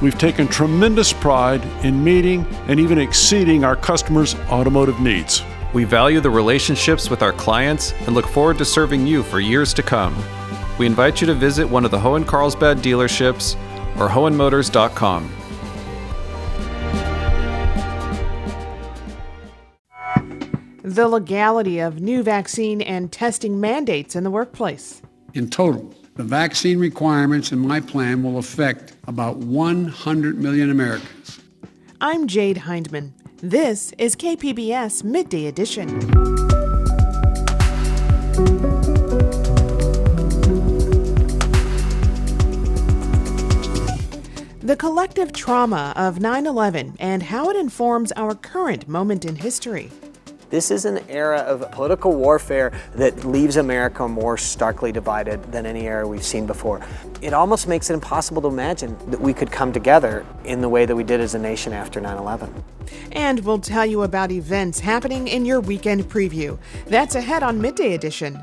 we've taken tremendous pride in meeting and even exceeding our customers' automotive needs. We value the relationships with our clients and look forward to serving you for years to come. We invite you to visit one of the Hoehn Carlsbad dealerships or hoehnmotors.com. The legality of new vaccine and testing mandates in the workplace. In total, the vaccine requirements in my plan will affect about 100 million Americans. I'm Jade Hindman. This is KPBS Midday Edition. The collective trauma of 9 11 and how it informs our current moment in history. This is an era of political warfare that leaves America more starkly divided than any era we've seen before. It almost makes it impossible to imagine that we could come together in the way that we did as a nation after 9 11. And we'll tell you about events happening in your weekend preview. That's ahead on Midday Edition.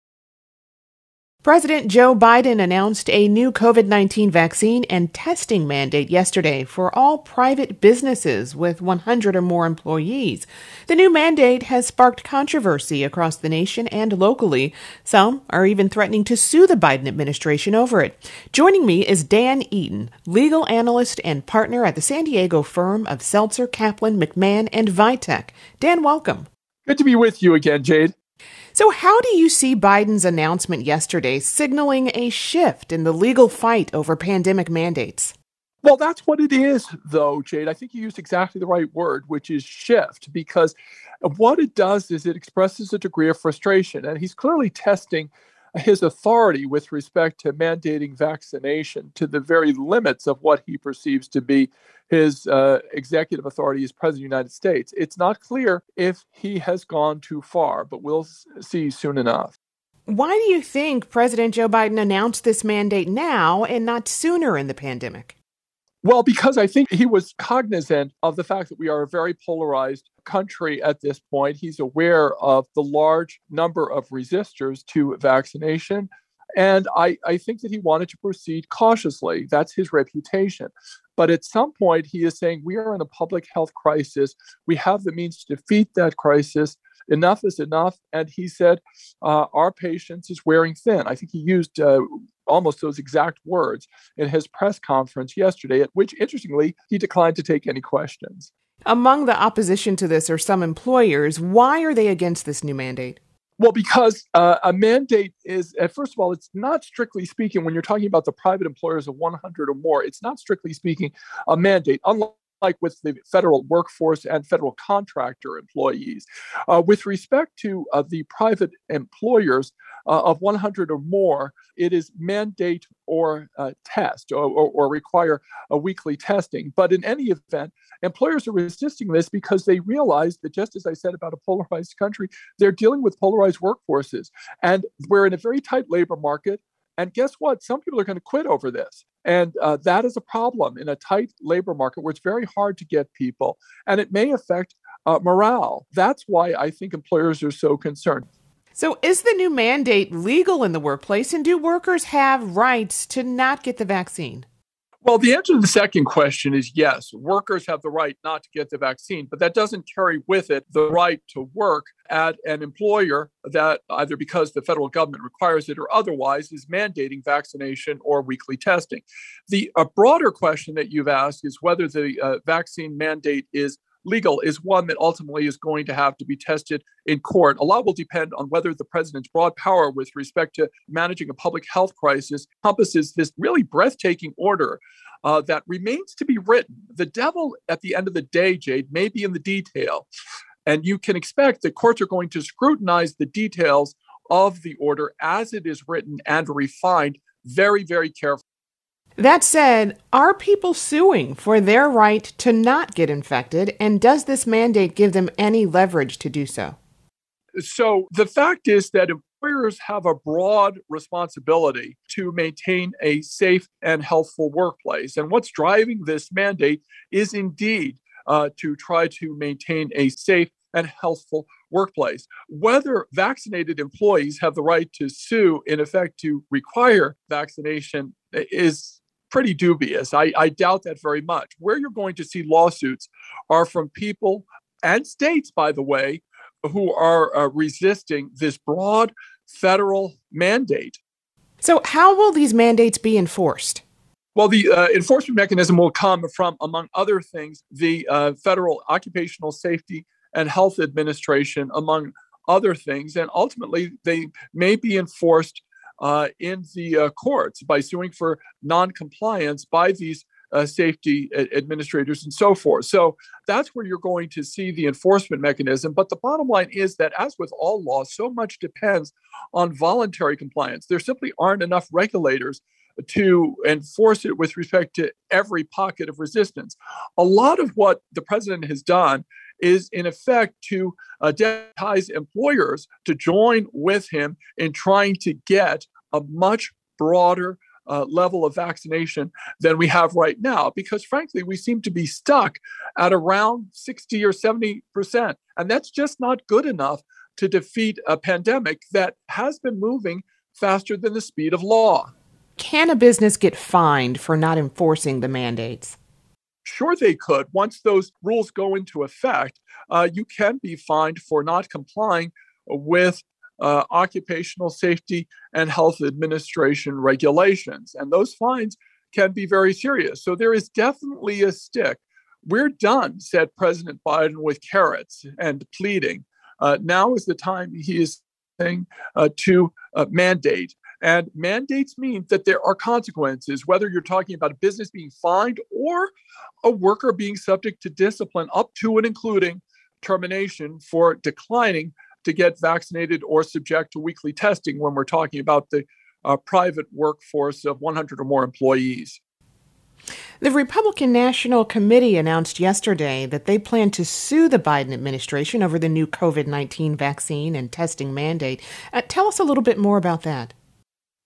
President Joe Biden announced a new COVID 19 vaccine and testing mandate yesterday for all private businesses with 100 or more employees. The new mandate has sparked controversy across the nation and locally. Some are even threatening to sue the Biden administration over it. Joining me is Dan Eaton, legal analyst and partner at the San Diego firm of Seltzer, Caplan, McMahon, and Vitek. Dan, welcome. Good to be with you again, Jade. So, how do you see Biden's announcement yesterday signaling a shift in the legal fight over pandemic mandates? Well, that's what it is, though, Jade. I think you used exactly the right word, which is shift, because what it does is it expresses a degree of frustration. And he's clearly testing his authority with respect to mandating vaccination to the very limits of what he perceives to be his uh, executive authority as president of the United States. It's not clear if he has gone too far, but we'll see soon enough. Why do you think President Joe Biden announced this mandate now and not sooner in the pandemic? Well, because I think he was cognizant of the fact that we are a very polarized country at this point. He's aware of the large number of resistors to vaccination. And I, I think that he wanted to proceed cautiously. That's his reputation. But at some point, he is saying we are in a public health crisis. We have the means to defeat that crisis. Enough is enough. And he said, uh, Our patience is wearing thin. I think he used uh, almost those exact words in his press conference yesterday, at which, interestingly, he declined to take any questions. Among the opposition to this are some employers. Why are they against this new mandate? Well, because uh, a mandate is, uh, first of all, it's not strictly speaking, when you're talking about the private employers of 100 or more, it's not strictly speaking a mandate, unlike like with the federal workforce and federal contractor employees. Uh, with respect to uh, the private employers uh, of 100 or more, it is mandate or uh, test or, or, or, require a weekly testing. But in any event, employers are resisting this because they realize that, just as I said about a polarized country, they're dealing with polarized workforces. And we're in a very tight labor market. And guess what? Some people are going to quit over this. And uh, that is a problem in a tight labor market where it's very hard to get people, and it may affect uh, morale. That's why I think employers are so concerned. So, is the new mandate legal in the workplace, and do workers have rights to not get the vaccine? Well, the answer to the second question is yes. Workers have the right not to get the vaccine, but that doesn't carry with it the right to work at an employer that either because the federal government requires it or otherwise is mandating vaccination or weekly testing. The a broader question that you've asked is whether the uh, vaccine mandate is legal is one that ultimately is going to have to be tested in court. A lot will depend on whether the president's broad power with respect to managing a public health crisis encompasses this really breathtaking order uh, that remains to be written. The devil, at the end of the day, Jade, may be in the detail. And you can expect that courts are going to scrutinize the details of the order as it is written and refined very, very carefully. That said, are people suing for their right to not get infected? And does this mandate give them any leverage to do so? So the fact is that employers have a broad responsibility to maintain a safe and healthful workplace. And what's driving this mandate is indeed uh, to try to maintain a safe and healthful workplace. Whether vaccinated employees have the right to sue, in effect, to require vaccination is pretty dubious. I, I doubt that very much. Where you're going to see lawsuits are from people and states, by the way, who are uh, resisting this broad federal mandate. So, how will these mandates be enforced? Well, the uh, enforcement mechanism will come from, among other things, the uh, Federal Occupational Safety and Health Administration, among other things. And ultimately, they may be enforced uh, in the uh, courts by suing for noncompliance by these uh, safety administrators and so forth. So that's where you're going to see the enforcement mechanism. But the bottom line is that, as with all laws, so much depends on voluntary compliance. There simply aren't enough regulators to enforce it with respect to every pocket of resistance. A lot of what the president has done is, in effect, to uh, deputize employers to join with him in trying to get a much broader uh, level of vaccination than we have right now because frankly we seem to be stuck at around 60 or 70 percent and that's just not good enough to defeat a pandemic that has been moving faster than the speed of law can a business get fined for not enforcing the mandates Sure, they could. Once those rules go into effect, uh, you can be fined for not complying with uh, occupational safety and health administration regulations. And those fines can be very serious. So there is definitely a stick. We're done, said President Biden, with carrots and pleading. Uh, now is the time he is saying uh, to uh, mandate. And mandates mean that there are consequences, whether you're talking about a business being fined or a worker being subject to discipline, up to and including termination for declining to get vaccinated or subject to weekly testing when we're talking about the uh, private workforce of 100 or more employees. The Republican National Committee announced yesterday that they plan to sue the Biden administration over the new COVID 19 vaccine and testing mandate. Uh, tell us a little bit more about that.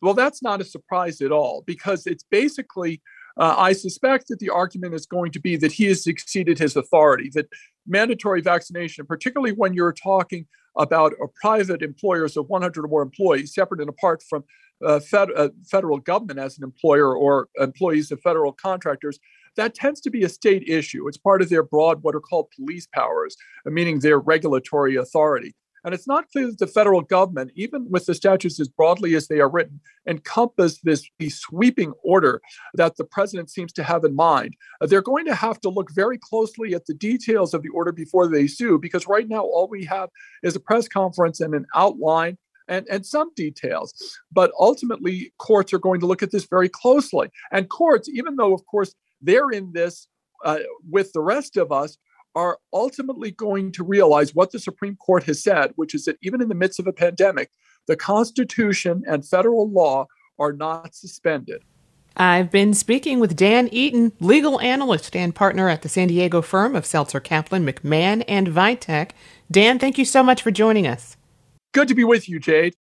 Well, that's not a surprise at all because it's basically, uh, I suspect that the argument is going to be that he has exceeded his authority, that mandatory vaccination, particularly when you're talking about private employers of 100 or more employees, separate and apart from uh, fed, uh, federal government as an employer or employees of federal contractors, that tends to be a state issue. It's part of their broad, what are called police powers, meaning their regulatory authority. And it's not clear that the federal government, even with the statutes as broadly as they are written, encompass this the sweeping order that the president seems to have in mind. Uh, they're going to have to look very closely at the details of the order before they sue, because right now all we have is a press conference and an outline and, and some details. But ultimately, courts are going to look at this very closely. And courts, even though, of course, they're in this uh, with the rest of us, are ultimately going to realize what the Supreme Court has said, which is that even in the midst of a pandemic, the Constitution and federal law are not suspended. I've been speaking with Dan Eaton, legal analyst and partner at the San Diego firm of Seltzer Caplan, McMahon, and Vitek. Dan, thank you so much for joining us. Good to be with you, Jade.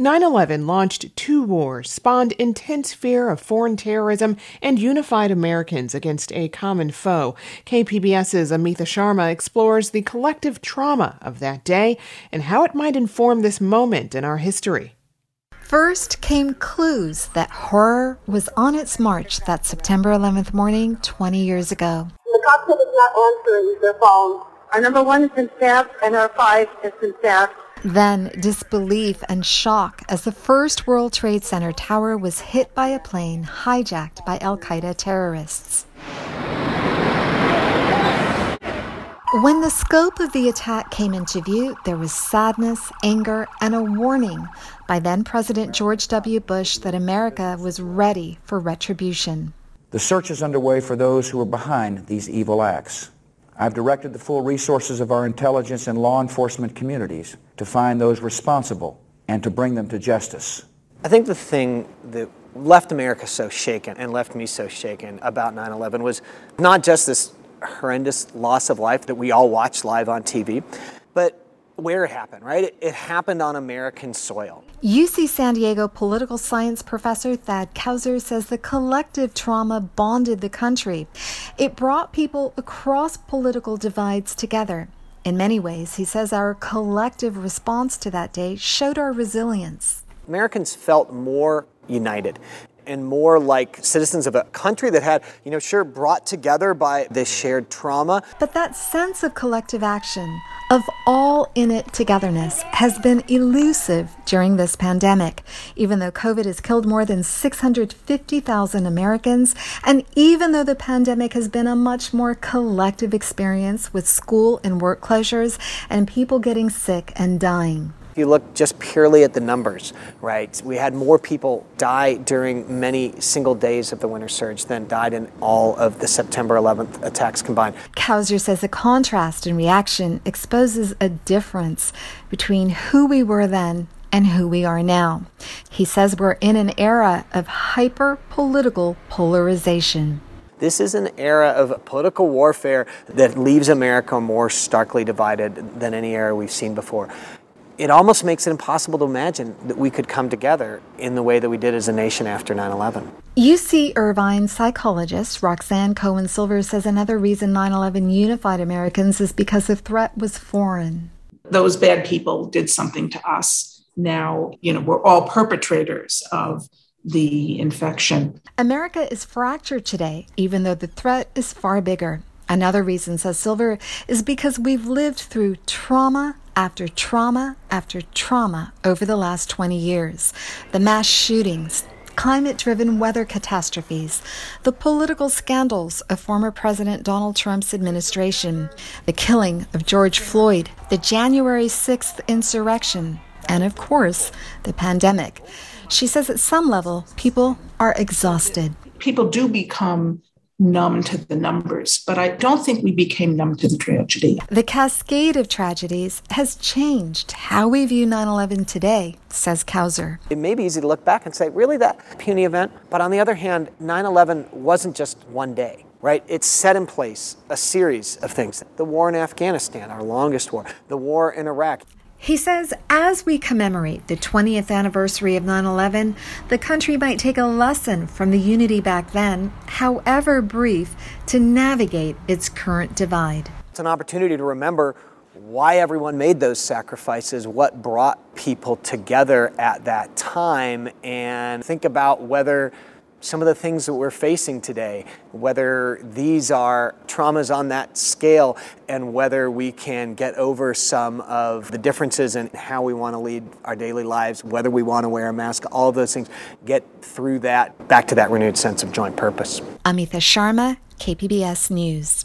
9 11 launched two wars, spawned intense fear of foreign terrorism, and unified Americans against a common foe. KPBS's Amita Sharma explores the collective trauma of that day and how it might inform this moment in our history. First came clues that horror was on its march that September 11th morning 20 years ago. The cockpit is not answering their phone. Our number one has been staffed and our five has been staffed Then disbelief and shock as the first World Trade Center tower was hit by a plane hijacked by Al Qaeda terrorists. When the scope of the attack came into view, there was sadness, anger, and a warning by then President George W. Bush that America was ready for retribution. The search is underway for those who are behind these evil acts. I've directed the full resources of our intelligence and law enforcement communities to find those responsible and to bring them to justice. I think the thing that left America so shaken and left me so shaken about 9 11 was not just this horrendous loss of life that we all watched live on TV, but where it happened, right? It, it, happened on American soil. UC San Diego political science professor Thad Kousser says the collective trauma bonded the country. It brought people across political divides together. In many ways, he says our collective response to that day showed our resilience. Americans felt more united and more like citizens of a country that had, you know, sure brought together by this shared trauma. But that sense of collective action, of all in it togetherness, has been elusive during this pandemic. Even though COVID has killed more than 650,000 Americans, and even though the pandemic has been a much more collective experience with school and work closures and people getting sick and dying. If you look just purely at the numbers, right, we had more people die during many single days of the winter surge than died in all of the September 11th attacks combined. Kousser says the contrast in reaction exposes a difference between who we were then and who we are now. He says we're in an era of hyper political polarization. This is an era of political warfare that leaves America more starkly divided than any era we've seen before it almost makes it impossible to imagine that we could come together in the way that we did as a nation after 9 11. UC Irvine psychologist Roxane Cohen Silver says another reason 9 11 unified Americans is because the threat was foreign. Those bad people did something to us. Now, you know, we're all perpetrators of the infection. America is fractured today, even though the threat is far bigger. Another reason, says Silver, is because we've lived through trauma after trauma after trauma over the last 20 years. The mass shootings, climate driven weather catastrophes, the political scandals of former President Donald Trump's administration, the killing of George Floyd, the January 6th insurrection, and of course, the pandemic. She says at some level, people are exhausted. People do become numb to the numbers, but I don't think we became numb to the tragedy. The cascade of tragedies has changed how we view 9 11 today, says Kousser. It may be easy to look back and say, really, that puny event? But on the other hand, 9 11 wasn't just one day right? It set in place a series of things. The war in Afghanistan, our longest war, the war in Iraq. He says as we commemorate the 20th anniversary of 9 11, the country might take a lesson from the unity back then, however brief, to navigate its current divide. It's an opportunity to remember why everyone made those sacrifices, what brought people together at that time, and think about whether some of the things that we're facing today, whether these are traumas on that scale, and whether we can get over some of the differences in how we want to lead our daily lives, whether we want to wear a mask, all of those things, get through that, back to that renewed sense of joint purpose. Amita Sharma, KPBS News.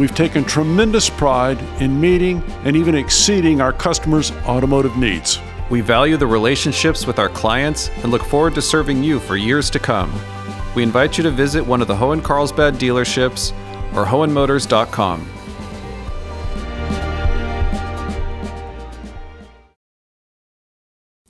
We've taken tremendous pride in meeting and even exceeding our customers' automotive needs. We value the relationships with our clients and look forward to serving you for years to come. We invite you to visit one of the Hoehn Carlsbad dealerships or Hoehnmotors.com.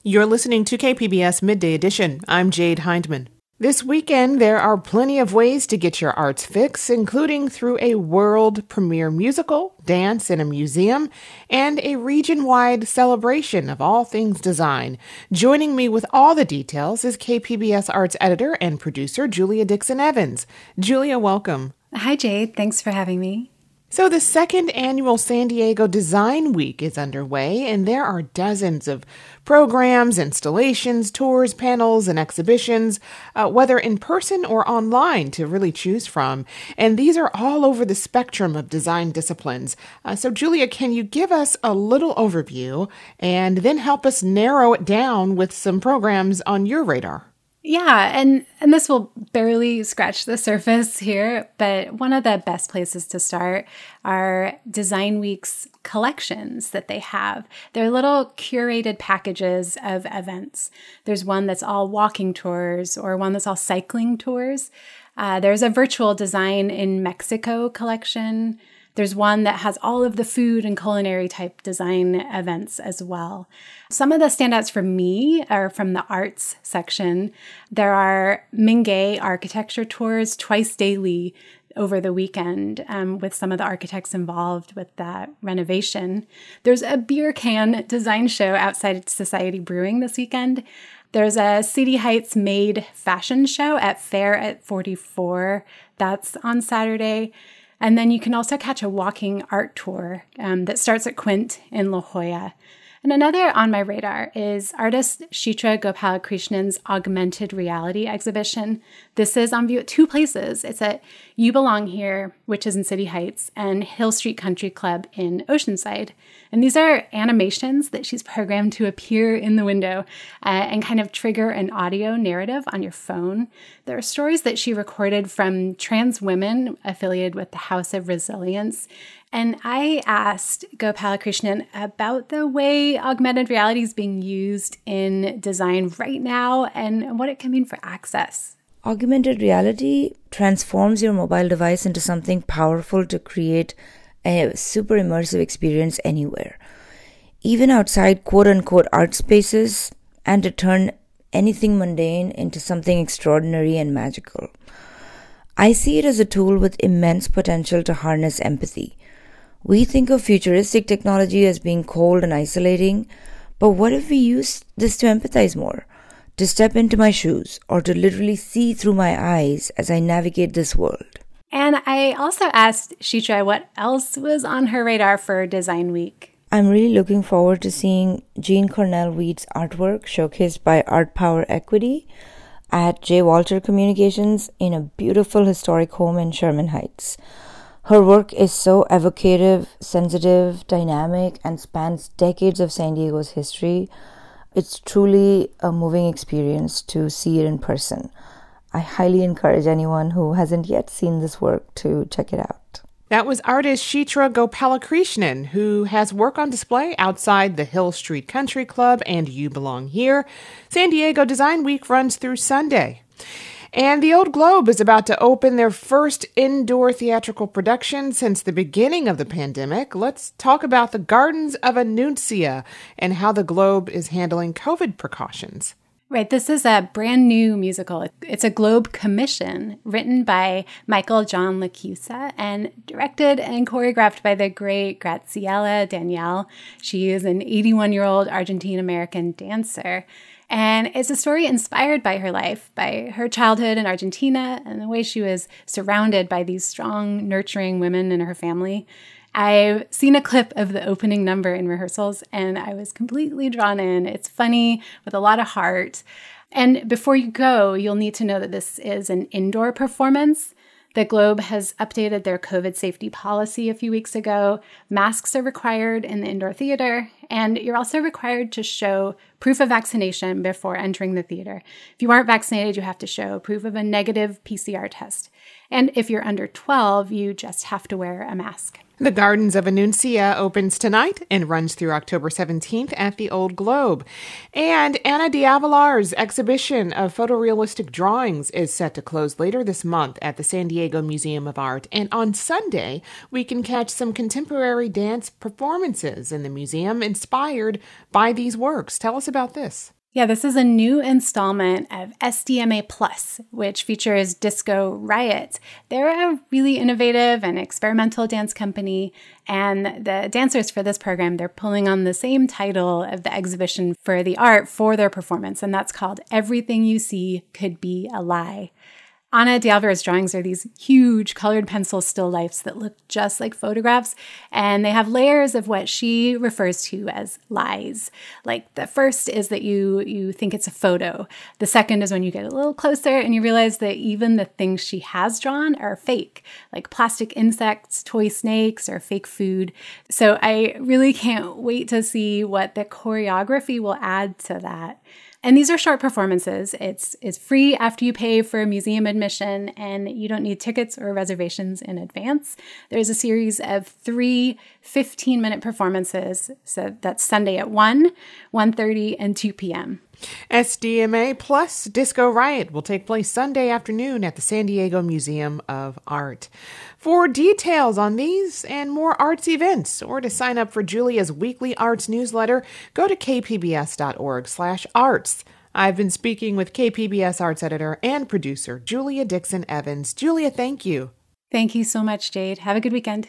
You're listening to KPBS Midday Edition. I'm Jade Hindman. This weekend, there are plenty of ways to get your arts fix, including through a world premiere musical, dance in a museum, and a region wide celebration of all things design. Joining me with all the details is KPBS arts editor and producer Julia Dixon Evans. Julia, welcome. Hi, Jade. Thanks for having me. So, the second annual San Diego Design Week is underway, and there are dozens of programs, installations, tours, panels, and exhibitions, uh, whether in person or online, to really choose from. And these are all over the spectrum of design disciplines. Uh, so, Julia, can you give us a little overview and then help us narrow it down with some programs on your radar? Yeah, and and this will barely scratch the surface here, but one of the best places to start are Design Week's collections that they have. They're little curated packages of events. There's one that's all walking tours or one that's all cycling tours. Uh, there's a virtual design in Mexico collection. There's one that has all of the food and culinary type design events as well. Some of the standouts for me are from the arts section. There are Mingei architecture tours twice daily over the weekend um, with some of the architects involved with that renovation. There's a beer can design show outside Societe Brewing this weekend. There's a City Heights made fashion show at Fair at 44. That's on Saturday. And then you can also catch a walking art tour um, that starts at Quint in La Jolla. And another on my radar is artist Chitra Gopalakrishnan's augmented reality exhibition. This is on view at two places. It's at You Belong Here, which is in City Heights, and Hill Street Country Club in Oceanside. And these are animations that she's programmed to appear in the window uh, and kind of trigger an audio narrative on your phone. There are stories that she recorded from trans women affiliated with the House of Resilience and I asked Gopalakrishnan about the way augmented reality is being used in design right now and what it can mean for access. Augmented reality transforms your mobile device into something powerful to create a super immersive experience anywhere, even outside quote unquote art spaces, and to turn anything mundane into something extraordinary and magical. I see it as a tool with immense potential to harness empathy we think of futuristic technology as being cold and isolating, but what if we use this to empathize more? To step into my shoes or to literally see through my eyes as I navigate this world. And I also asked Chitra what else was on her radar for Design Week. I'm really looking forward to seeing Jean Cornell Weed's artwork showcased by Art Power Equity at J. Walter Communications in a beautiful historic home in Sherman Heights. Her work is so evocative, sensitive, dynamic, and spans decades of San Diego's history. It's truly a moving experience to see it in person. I highly encourage anyone who hasn't yet seen this work to check it out. That was artist Chitra Gopalakrishnan, who has work on display outside the Hill Street Country Club and You Belong Here. San Diego Design Week runs through Sunday. And the Old Globe is about to open their first indoor theatrical production since the beginning of the pandemic. Let's talk about the Gardens of Anuncia and how the Globe is handling COVID precautions. Right. This is a brand new musical. It's a Globe commission written by Michael John LaChiusa and directed and choreographed by the great Graciela Daniele. She is an 81 year old Argentine American dancer. And it's a story inspired by her life, by her childhood in Argentina, and the way she was surrounded by these strong, nurturing women in her family. I've seen a clip of the opening number in rehearsals, and I was completely drawn in. It's funny with a lot of heart. And before you go, you'll need to know that this is an indoor performance. The Globe has updated their COVID safety policy a few weeks ago. Masks are required in the indoor theater, and you're also required to show proof of vaccination before entering the theater. If you aren't vaccinated, you have to show proof of a negative PCR test. And if you're under 12, you just have to wear a mask. The Gardens of Anuncia opens tonight and runs through October 17th at the Old Globe. And Ana de Alvear's exhibition of photorealistic drawings is set to close later this month at the San Diego Museum of Art. And on Sunday, we can catch some contemporary dance performances in the museum inspired by these works. Tell us about this. Yeah, this is a new installment of SDMA Plus, which features Disco Riot. They're a really innovative and experimental dance company, and the dancers for this program, they're pulling on the same title of the exhibition for the art for their performance, and that's called Everything You See Could Be a Lie. Ana de Alvear drawings are these huge colored pencil still lifes that look just like photographs, and they have layers of what she refers to as lies. Like the first is that you you think it's a photo. The second is when you get a little closer and you realize that even the things she has drawn are fake, like plastic insects, toy snakes, or fake food. So I really can't wait to see what the choreography will add to that. And these are short performances. It's it's free after you pay for museum admission and you don't need tickets or reservations in advance. There's a series of three 15-minute performances. So that's Sunday at 1, 1:30 and 2 p.m. SDMA plus Disco Riot will take place Sunday afternoon at the San Diego Museum of Art. For details on these and more arts events, or to sign up for Julia's weekly arts newsletter, go to kpbs.org/arts. I've been speaking with KPBS arts editor and producer Julia Dixon Evans. Julia, thank you. Thank you so much, Jade. Have a good weekend.